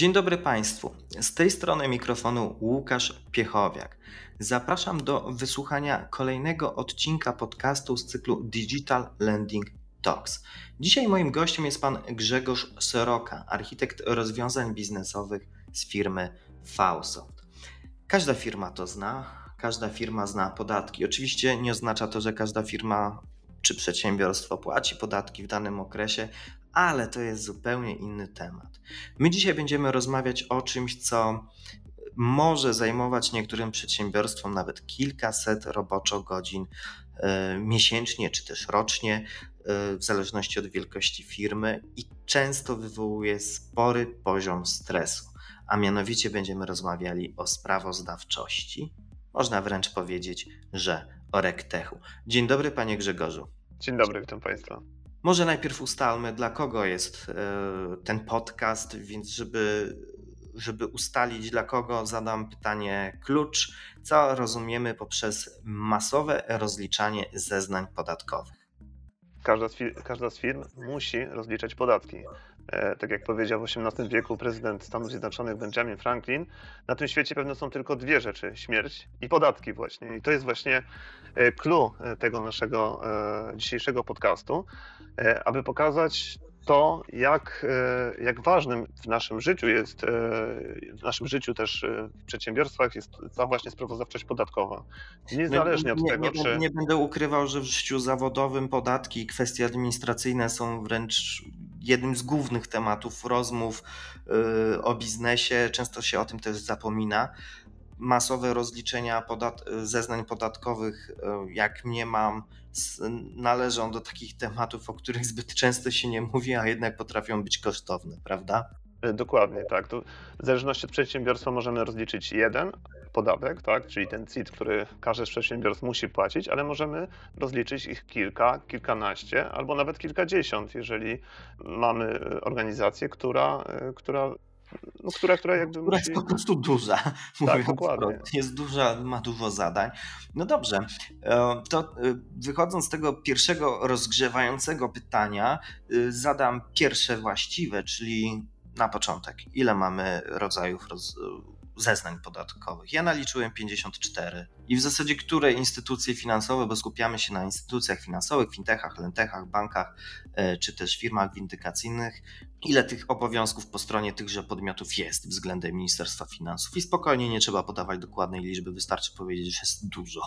Dzień dobry Państwu. Z tej strony mikrofonu Łukasz Piechowiak. Zapraszam do wysłuchania kolejnego odcinka podcastu z cyklu Digital Lending Talks. Dzisiaj moim gościem jest pan Grzegorz Soroka, architekt rozwiązań biznesowych z firmy Fausoft. Każda firma to zna, każda firma zna podatki. Oczywiście nie oznacza to, że każda firma czy przedsiębiorstwo płaci podatki w danym okresie, ale to jest zupełnie inny temat. My dzisiaj będziemy rozmawiać o czymś, co może zajmować niektórym przedsiębiorstwom nawet kilkaset roboczo godzin e, miesięcznie czy też rocznie, e, w zależności od wielkości firmy i często wywołuje spory poziom stresu. A mianowicie będziemy rozmawiali o sprawozdawczości. Można wręcz powiedzieć, że o rektechu. Dzień dobry, panie Grzegorzu. Dzień dobry, witam państwa. Może najpierw ustalmy, dla kogo jest e, ten podcast, więc żeby, żeby ustalić, dla kogo zadam pytanie klucz, co rozumiemy poprzez masowe rozliczanie zeznań podatkowych. Każda z, każda z firm musi rozliczać podatki. E, tak jak powiedział w XVIII wieku prezydent Stanów Zjednoczonych Benjamin Franklin, na tym świecie pewne są tylko dwie rzeczy: śmierć i podatki, właśnie. I to jest właśnie e, clue tego naszego dzisiejszego podcastu. E, aby pokazać to, jak, e, jak ważnym w naszym życiu jest, e, w naszym życiu też w przedsiębiorstwach jest ta właśnie sprawozdawczość podatkowa. Niezależnie od nie, tego, nie, czy... Nie będę ukrywał, że w życiu zawodowym podatki i kwestie administracyjne są wręcz jednym z głównych tematów rozmów o biznesie. Często się o tym też zapomina masowe rozliczenia podat zeznań podatkowych, jak nie mam, należą do takich tematów, o których zbyt często się nie mówi, a jednak potrafią być kosztowne, prawda? Dokładnie, tak. Tu w zależności od przedsiębiorstwa możemy rozliczyć jeden podatek, tak, czyli ten CIT, który każde z przedsiębiorstw musi płacić, ale możemy rozliczyć ich kilka, kilkanaście albo nawet kilkadziesiąt, jeżeli mamy organizację, która, e, która no, która, która jakby która jest po prostu duża. Tak, dokładnie. Jest duża, ma dużo zadań. No dobrze, e, to e, wychodząc z tego pierwszego rozgrzewającego pytania, e, zadam pierwsze właściwe, czyli na początek, ile mamy rodzajów roz zeznań podatkowych. Ja naliczyłem 54. I w zasadzie które instytucje finansowe, bo skupiamy się na instytucjach finansowych, fintechach, lentechach, bankach, e, czy też firmach windykacyjnych, ile tych obowiązków po stronie tychże podmiotów jest względem Ministerstwa Finansów. I spokojnie nie trzeba podawać dokładnej liczby, wystarczy powiedzieć, że jest dużo.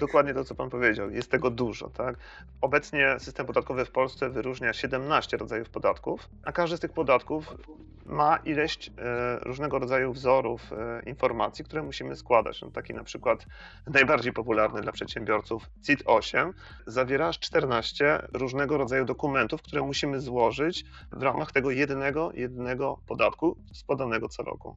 Dokładnie to, co Pan powiedział. Jest tego dużo. Tak? Obecnie system podatkowy w Polsce wyróżnia 17 rodzajów podatków, a każdy z tych podatków ma ileś e, różnego rodzaju wzorów e, informacji, które musimy składać. No, taki na przykład najbardziej popularny dla przedsiębiorców CIT-8 zawiera 14 różnego rodzaju dokumentów, które musimy złożyć w ramach tego jednego, jednego podatku składanego co roku.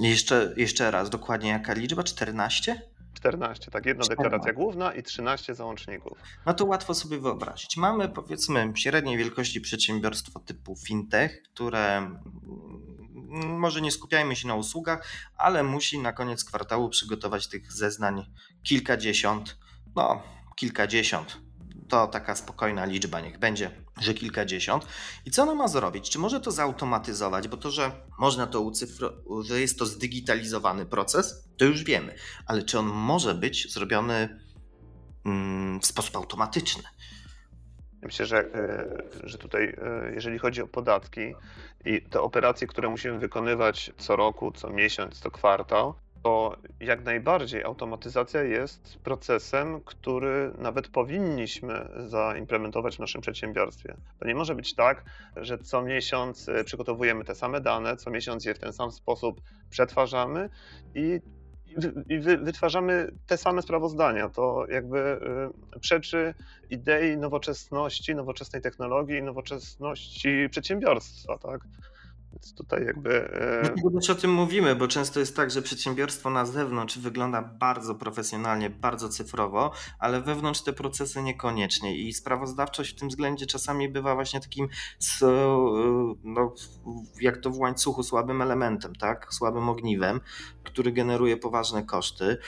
Jeszcze, jeszcze raz, dokładnie jaka liczba? 14? 14, tak, jedna 14. deklaracja główna i 13 załączników. No to łatwo sobie wyobrazić. Mamy powiedzmy średniej wielkości przedsiębiorstwo typu fintech, które mm, może nie skupiajmy się na usługach, ale musi na koniec kwartału przygotować tych zeznań kilkadziesiąt, no kilkadziesiąt, to taka spokojna liczba, niech będzie, że kilkadziesiąt. I co ona ma zrobić? Czy może to zautomatyzować? Bo to, że można to ucyfrować, że jest to zdigitalizowany proces, to już wiemy, ale czy on może być zrobiony mm, w sposób automatyczny? Myślę, że, e, że tutaj, e, jeżeli chodzi o podatki i te operacje, które musimy wykonywać co roku, co miesiąc, co kwartał, to jak najbardziej automatyzacja jest procesem, który nawet powinniśmy zaimplementować w naszym przedsiębiorstwie. To nie może być tak, że co miesiąc e, przygotowujemy te same dane, co miesiąc je w ten sam sposób przetwarzamy i i wytwarzamy te same sprawozdania. To jakby e, przeczy idei nowoczesności, nowoczesnej technologii i nowoczesności przedsiębiorstwa, tak? Więc tutaj jakby. Dlatego też o tym mówimy, bo często jest tak, że przedsiębiorstwo na zewnątrz wygląda bardzo profesjonalnie, bardzo cyfrowo, ale wewnątrz te procesy niekoniecznie. I sprawozdawczość w tym względzie czasami bywa właśnie takim, no, jak to w łańcuchu, słabym elementem, tak? Słabym ogniwem, który generuje poważne koszty.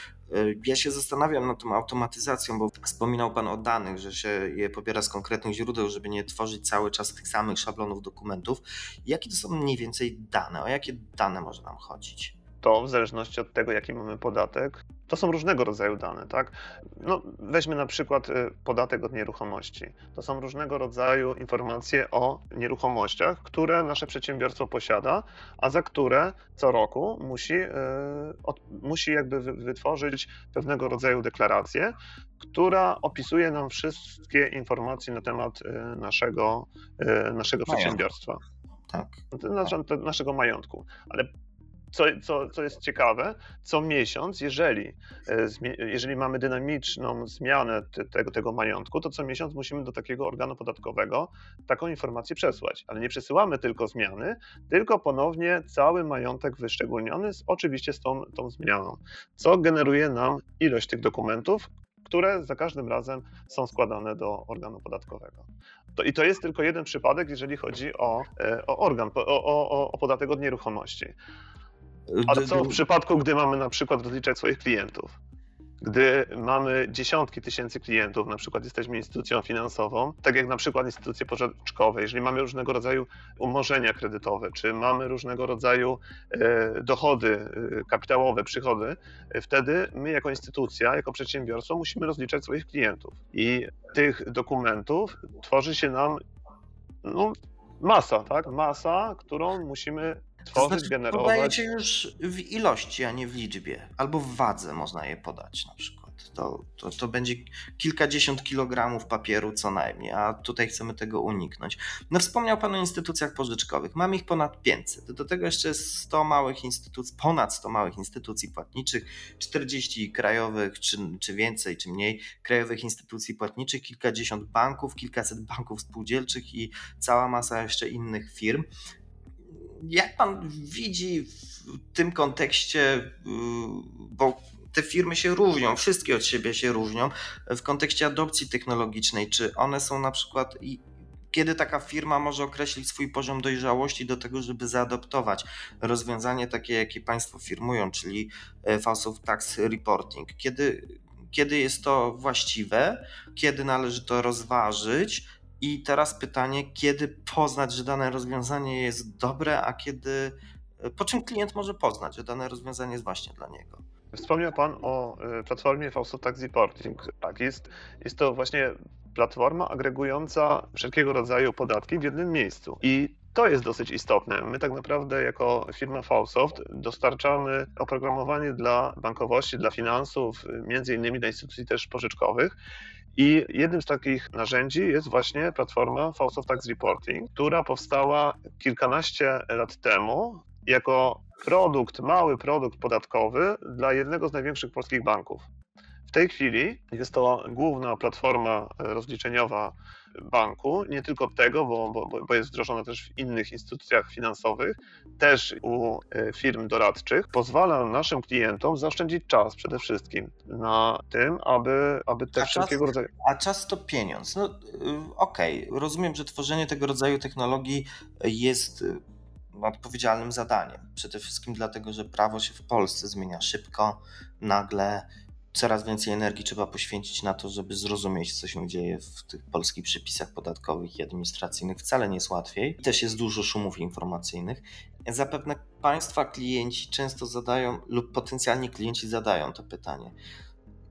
Ja się zastanawiam nad tą automatyzacją, bo wspominał Pan o danych, że się je pobiera z konkretnych źródeł, żeby nie tworzyć cały czas tych samych szablonów dokumentów. Jakie to są mniej więcej dane? O jakie dane może nam chodzić? To w zależności od tego, jaki mamy podatek, to są różnego rodzaju dane, tak? No, weźmy na przykład y, podatek od nieruchomości. To są różnego rodzaju informacje o nieruchomościach, które nasze przedsiębiorstwo posiada, a za które co roku musi, y, musi jakby wytworzyć pewnego rodzaju deklarację, która opisuje nam wszystkie informacje na temat y, naszego, naszego przedsiębiorstwa. Tak. Naszego majątku. Ale co, co, co jest ciekawe, co miesiąc, jeżeli, e, jeżeli mamy dynamiczną zmianę tego, tego majątku, to co miesiąc musimy do takiego organu podatkowego taką informację przesłać. Ale nie przesyłamy tylko zmiany, tylko ponownie cały majątek wyszczególniony, z, oczywiście z tą, tą zmianą, co generuje nam ilość tych dokumentów, które za każdym razem są składane do organu podatkowego. To, I to jest tylko jeden przypadek, jeżeli chodzi o, e, o organ, o, o, o podatek od nieruchomości. A co w przypadku, gdy mamy na przykład rozliczać swoich klientów? Gdy mamy dziesiątki tysięcy klientów, na przykład jesteśmy instytucją finansową, tak jak na przykład instytucje pożyczkowe, jeżeli mamy różnego rodzaju umorzenia kredytowe, czy mamy różnego rodzaju e, dochody e, kapitałowe, przychody, e, wtedy my jako instytucja, jako przedsiębiorstwo musimy rozliczać swoich klientów. I tych dokumentów tworzy się nam no, masa, tak? Masa, którą musimy tworzyć, to znaczy, generować. Podajecie już w ilości, a nie w liczbie. Albo w wadze można je podać na przykład. To, to, to będzie kilkadziesiąt kilogramów papieru co najmniej, a tutaj chcemy tego uniknąć. No wspomniał Pan o instytucjach pożyczkowych. Mamy ich ponad 500. Do tego jeszcze 100 małych instytucji, ponad 100 małych instytucji płatniczych, 40 krajowych, czy, czy więcej, czy mniej, krajowych instytucji płatniczych, kilkadziesiąt banków, kilkaset banków spółdzielczych i cała masa jeszcze innych firm jak pan widzi w tym kontekście, y, bo te firmy się różnią, wszystkie od siebie się różnią, w kontekście adopcji technologicznej, czy one są na przykład kiedy taka firma może określić swój poziom dojrzałości do tego, żeby zaadoptować rozwiązanie takie, jakie Państwo firmują, czyli e, False of Tax Reporting? Kiedy, kiedy jest to właściwe, kiedy należy to rozważyć, i teraz pytanie, kiedy poznać, że dane rozwiązanie jest dobre, a kiedy, po czym klient może poznać, że dane rozwiązanie jest właśnie dla niego? Wspomniał Pan o y, platformie Fausto Tax Reporting. Tak, jest, jest to właśnie platforma agregująca wszelkiego rodzaju podatki w jednym miejscu. I to jest dosyć istotne. My tak naprawdę jako firma Falsoft dostarczamy oprogramowanie dla bankowości, dla finansów, między innymi dla instytucji też pożyczkowych. I jednym z takich narzędzi jest właśnie platforma False of Tax Reporting, która powstała kilkanaście lat temu jako produkt, mały produkt podatkowy dla jednego z największych polskich banków. W tej chwili jest to główna platforma rozliczeniowa banku, nie tylko tego, bo, bo, bo jest wdrożona też w innych instytucjach finansowych, też u e, firm doradczych, pozwala naszym klientom zaoszczędzić czas przede wszystkim na tym, aby, aby te a wszelkiego czas, rodzaju. A czas to pieniądz. No y, okej, okay. rozumiem, że tworzenie tego rodzaju technologii jest odpowiedzialnym zadaniem. Przede wszystkim dlatego, że prawo się w Polsce zmienia szybko, nagle coraz więcej energii trzeba poświęcić na to, żeby zrozumieć, co się dzieje w tych polskich przepisach podatkowych i administracyjnych. Wcale nie jest łatwiej. Też jest dużo szumów informacyjnych. Zapewne Państwa klienci często zadają, lub potencjalni klienci zadają to pytanie.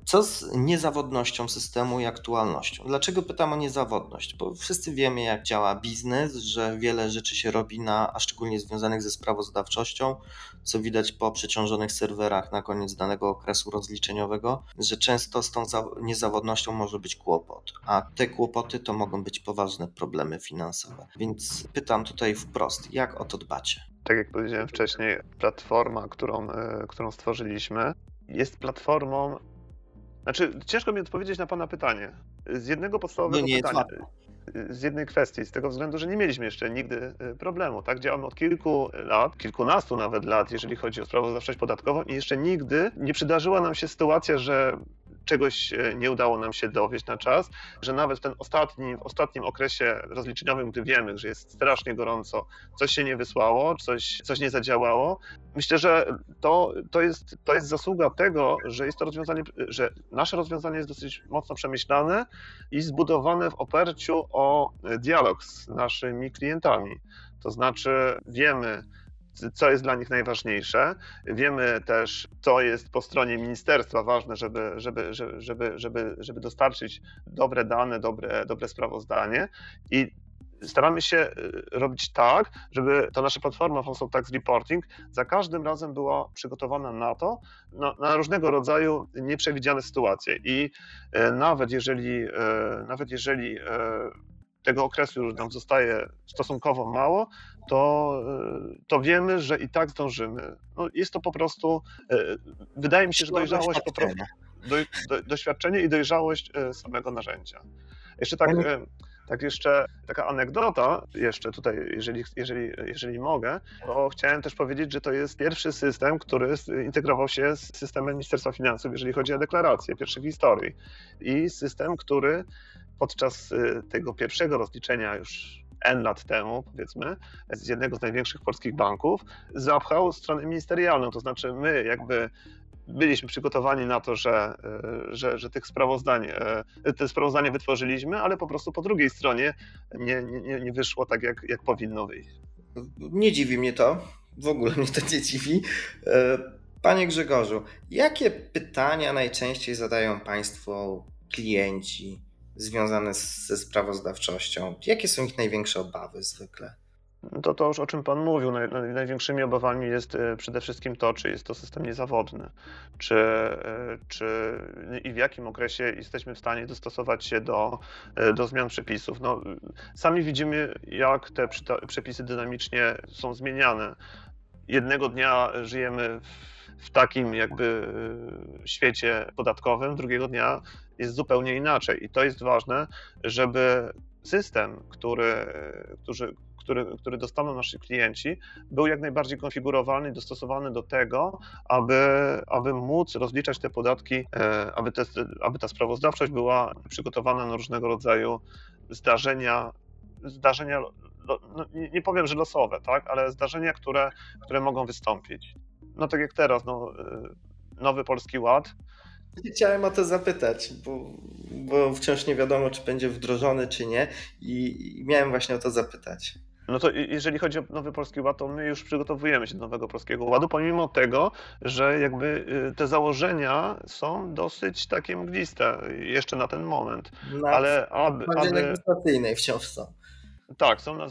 Co z niezawodnością systemu i aktualnością? Dlaczego pytam o niezawodność? Bo wszyscy wiemy, jak działa biznes, że wiele rzeczy się robi na, a szczególnie związanych ze sprawozdawczością, co widać po przeciążonych serwerach na koniec danego okresu rozliczeniowego, że często z tą niezawodnością może być kłopot, a te kłopoty to mogą być poważne problemy finansowe. Więc pytam tutaj wprost, jak o to dbacie? Tak jak powiedziałem wcześniej, platforma, którą, e, którą stworzyliśmy, jest platformą znaczy, ciężko mi odpowiedzieć na Pana pytanie. Z jednego podstawowego nie, pytania. Z jednej kwestii, z tego względu, że nie mieliśmy jeszcze nigdy y, problemu. Tak, działamy od kilku lat, kilkunastu nawet lat, jeżeli chodzi o sprawozdawczość podatkową, i jeszcze nigdy nie przydarzyła nam się sytuacja, że czegoś nie udało nam się dowieść na czas, że nawet w ten ostatni, w ostatnim okresie rozliczeniowym, gdy wiemy, że jest strasznie gorąco, coś się nie wysłało, coś, coś nie zadziałało, myślę, że to, to, jest, to jest zasługa tego, że jest to rozwiązanie, że nasze rozwiązanie jest dosyć mocno przemyślane i zbudowane w oparciu o dialog z naszymi klientami. To znaczy wiemy, co jest dla nich najważniejsze. Wiemy też, co jest po stronie ministerstwa ważne, żeby, żeby, żeby, żeby, żeby dostarczyć dobre dane, dobre, dobre sprawozdanie. I staramy się y, robić tak, żeby ta nasza platforma Household Tax Reporting za każdym razem była przygotowana na to, na, na, różnego rodzaju nieprzewidziane sytuacje. I y, nawet jeżeli, y, nawet jeżeli tego okresu już nam zostaje stosunkowo mało, to, to wiemy, że i tak zdążymy. No jest to po prostu, wydaje mi się, że dojrzałość po prostu, do, do, doświadczenie i dojrzałość samego narzędzia. Jeszcze tak, tak jeszcze taka anegdota, jeszcze tutaj, jeżeli, jeżeli, jeżeli mogę, bo chciałem też powiedzieć, że to jest pierwszy system, który integrował się z systemem Ministerstwa Finansów, jeżeli chodzi o deklarację, pierwszy w historii. I system, który podczas y, tego pierwszego rozliczenia już N lat temu, powiedzmy, z jednego z największych polskich banków, zapchał stronę ministerialną. To znaczy, my jakby byliśmy przygotowani na to, że, e, że, że tych sprawozdań, e, te sprawozdanie wytworzyliśmy, ale po prostu po drugiej stronie nie, nie, nie wyszło tak, jak, jak powinno wyjść. Nie dziwi mnie to, w ogóle mnie to nie dziwi. E, panie Grzegorzu, jakie pytania najczęściej zadają Państwo klienci związane ze sprawozdawczością? Jakie są ich największe obawy zwykle? To, to już o czym Pan mówił, naj, największymi obawami jest e, przede wszystkim to, czy jest to system niezawodny, czy, e, czy i w jakim okresie jesteśmy w stanie dostosować się do, e, do zmian przepisów. No, sami widzimy, jak te przepisy dynamicznie są zmieniane. Jednego dnia żyjemy w, w takim jakby świecie podatkowym, drugiego dnia jest zupełnie inaczej. I to jest ważne, żeby system, który, który, który, który dostaną nasi klienci, był jak najbardziej konfigurowany dostosowany do tego, aby, aby móc rozliczać te podatki, e, aby, te, aby ta sprawozdawczość była przygotowana na różnego rodzaju zdarzenia, zdarzenia no, nie powiem, że losowe, tak, ale zdarzenia, które, które mogą wystąpić. No tak jak teraz, no, e, nowy Polski Ład, Chciałem o to zapytać, bo, bo wciąż nie wiadomo, czy będzie wdrożony, czy nie, i, miałem właśnie o to zapytać. No to jeżeli chodzi o Nowy Polski Ład, to my już przygotowujemy się do Nowego Polskiego Ładu, pomimo tego, że jakby y, te założenia są dosyć takie mgliste jeszcze na ten moment. Na ale aby... aby... legislacyjnej wciąż są. Tak, są na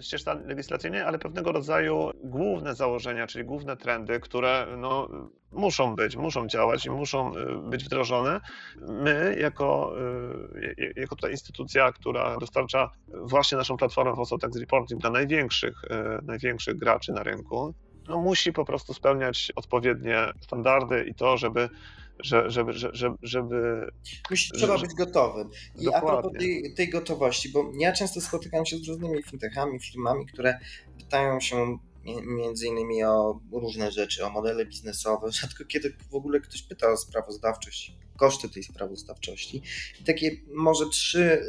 ścieżce legislacyjnej, ale pewnego rodzaju główne założenia, czyli główne trendy, które no, muszą być, muszą działać i muszą y, być wdrożone. My, jako, y, jako ta instytucja, która dostarcza właśnie naszą platformę Fossil Tax Reporting dla największych, y, największych graczy na rynku, no, musi po prostu spełniać odpowiednie standardy i to, żeby że, żeby, żeby, żeby... Musi, trzeba być gotowym. I Dokładnie. a propos tej, tej gotowości, bo ja często spotykam się z różnymi fintechami, firmami, które pytają się między innymi o różne rzeczy, o modele biznesowe. Rzadko kiedy w ogóle ktoś pyta o sprawozdawczość, koszty tej sprawozdawczości. I takie może trzy,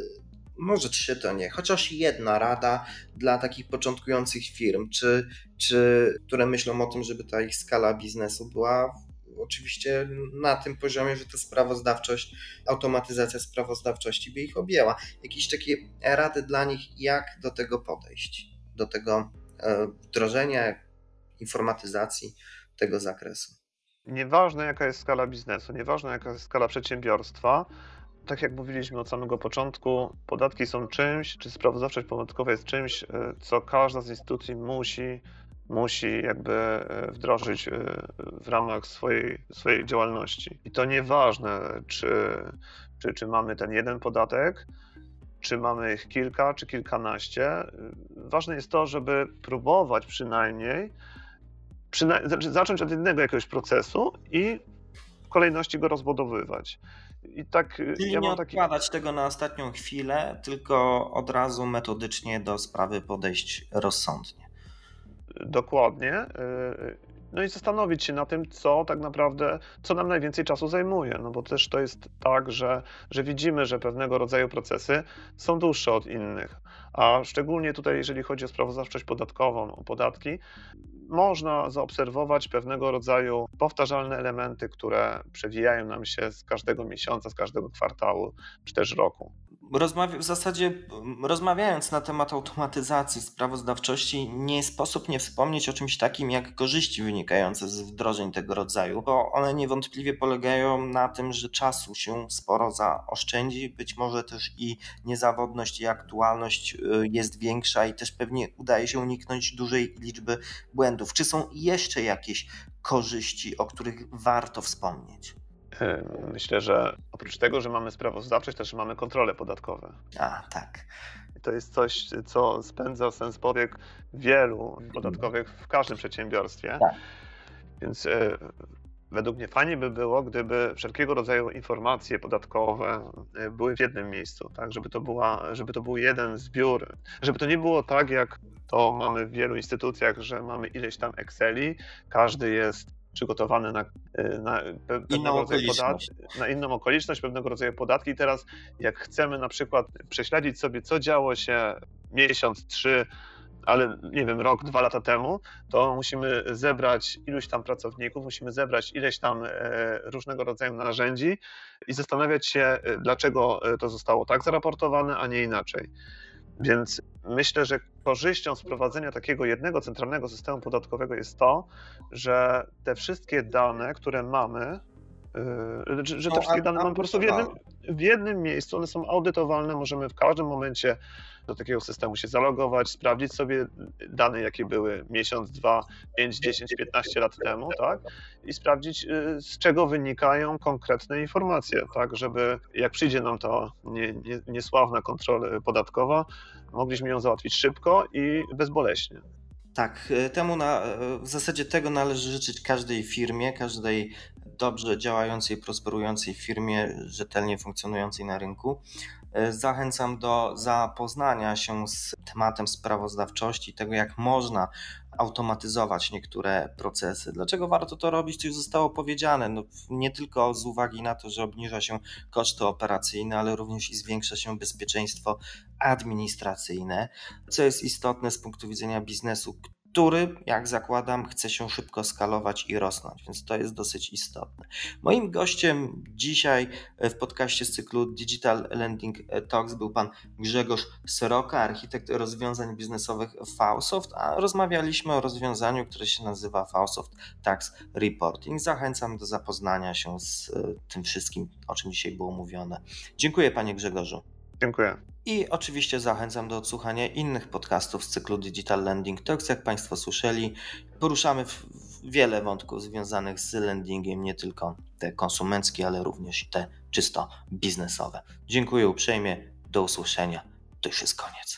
może trzy to nie, chociaż jedna rada dla takich początkujących firm, czy, czy które myślą o tym, żeby ta ich skala biznesu była oczywiście na tym poziomie, że ta sprawozdawczość, automatyzacja sprawozdawczości by ich objęła. Jakieś takie rady dla nich, jak do tego podejść, do tego e, wdrożenia informatyzacji tego zakresu. Nieważne jaka jest skala biznesu, nieważne jaka jest skala przedsiębiorstwa, tak jak mówiliśmy od samego początku, podatki są czymś, czy sprawozdawczość podatkowa jest czymś, e, co każda z instytucji musi musi jakby e, wdrożyć e, w ramach swojej, swojej działalności. I to nieważne, czy, czy, czy mamy ten jeden podatek, czy mamy ich kilka, czy kilkanaście. Ważne jest to, żeby próbować przynajmniej przyna znaczy zacząć od jednego jakiegoś procesu i w kolejności go rozbudowywać. I tak, Czyli ja nie taki... odkładać tego na ostatnią chwilę, tylko od razu metodycznie do sprawy podejść rozsądnie. Dokładnie. Y, no i zastanowić się na tym, co tak naprawdę, co nam najwięcej czasu zajmuje, no bo też to jest tak, że, że widzimy, że pewnego rodzaju procesy są dłuższe od innych, a szczególnie tutaj, jeżeli chodzi o sprawozdawczość podatkową, o podatki, można zaobserwować pewnego rodzaju powtarzalne elementy, które przewijają nam się z każdego miesiąca, z każdego kwartału, czy też roku rozmawia, w zasadzie rozmawiając na temat automatyzacji sprawozdawczości, nie sposób nie wspomnieć o czymś takim jak korzyści wynikające z wdrożeń tego rodzaju, bo one niewątpliwie polegają na tym, że czasu się sporo zaoszczędzi, być może też i niezawodność i aktualność y, jest większa i też pewnie udaje się uniknąć dużej liczby błędów. Czy są jeszcze jakieś korzyści, o których warto wspomnieć? Myślę, że oprócz tego, że mamy sprawozdawczość, też mamy kontrole podatkowe. A, tak. To jest coś, co spędza sens powiek wielu podatkowych w każdym przedsiębiorstwie. Tak. Więc e, według mnie fajnie by było, gdyby wszelkiego rodzaju informacje podatkowe e, były w jednym miejscu, tak, żeby to, była, żeby to był jeden zbiór, żeby to nie było tak, jak to mamy w wielu instytucjach, że mamy ileś tam Exceli, każdy jest przygotowany na, y, na inną okoliczność. na inną okoliczność, pewnego rodzaju podatki. I teraz, jak chcemy na przykład prześledzić sobie, co działo się miesiąc, trzy, ale nie wiem, rok, dwa lata temu, to musimy zebrać iluś tam pracowników, musimy zebrać ileś tam e, różnego rodzaju narzędzi i zastanawiać się, e, dlaczego e, to zostało tak zaraportowane, a nie inaczej. Więc myślę, że korzyścią z prowadzenia takiego jednego centralnego systemu podatkowego jest to, że te wszystkie dane, które mamy, yy, że te no, wszystkie dane mamy po prostu w jednym, w jednym miejscu, one są audytowalne, możemy w każdym momencie do takiego systemu się zalogować, sprawdzić sobie dane, jakie były miesiąc, dwa, pięć, dziesięć, piętnaście lat temu, tak? I sprawdzić, y, z czego wynikają konkretne informacje, tak? Żeby jak przyjdzie nam to nie, nie, niesławna kontrola podatkowa, mogliśmy ją załatwić szybko i bezboleśnie. Tak, y, temu na, y, w zasadzie tego należy życzyć każdej firmie, każdej dobrze działającej, prosperującej firmie, rzetelnie funkcjonującej na rynku. E, zachęcam do zapoznania się z tematem sprawozdawczości, tego jak można automatyzować niektóre procesy. Dlaczego warto to robić? To już zostało powiedziane. No, nie tylko z uwagi na to, że obniża się koszty operacyjne, ale również i zwiększa się bezpieczeństwo administracyjne, co jest istotne z punktu widzenia biznesu, który, jak zakładam, chce się szybko skalować i rosnąć, więc to jest dosyć istotne. Moim gościem dzisiaj w podcaście z cyklu Digital Lending Talks był pan Grzegorz Soroka, architekt rozwiązań biznesowych Fausoft, a rozmawialiśmy o rozwiązaniu, które się nazywa Fausoft Tax Reporting. Zachęcam do zapoznania się z tym wszystkim, o czym dzisiaj było mówione. Dziękuję panie Grzegorzu. Dziękuję. I oczywiście zachęcam do odsłuchania innych podcastów z cyklu Digital Landing Talks. Jak Państwo słyszeli, poruszamy wiele wątków związanych z lendingiem, nie tylko te konsumenckie, ale również te czysto biznesowe. Dziękuję uprzejmie, do usłyszenia. To już jest koniec.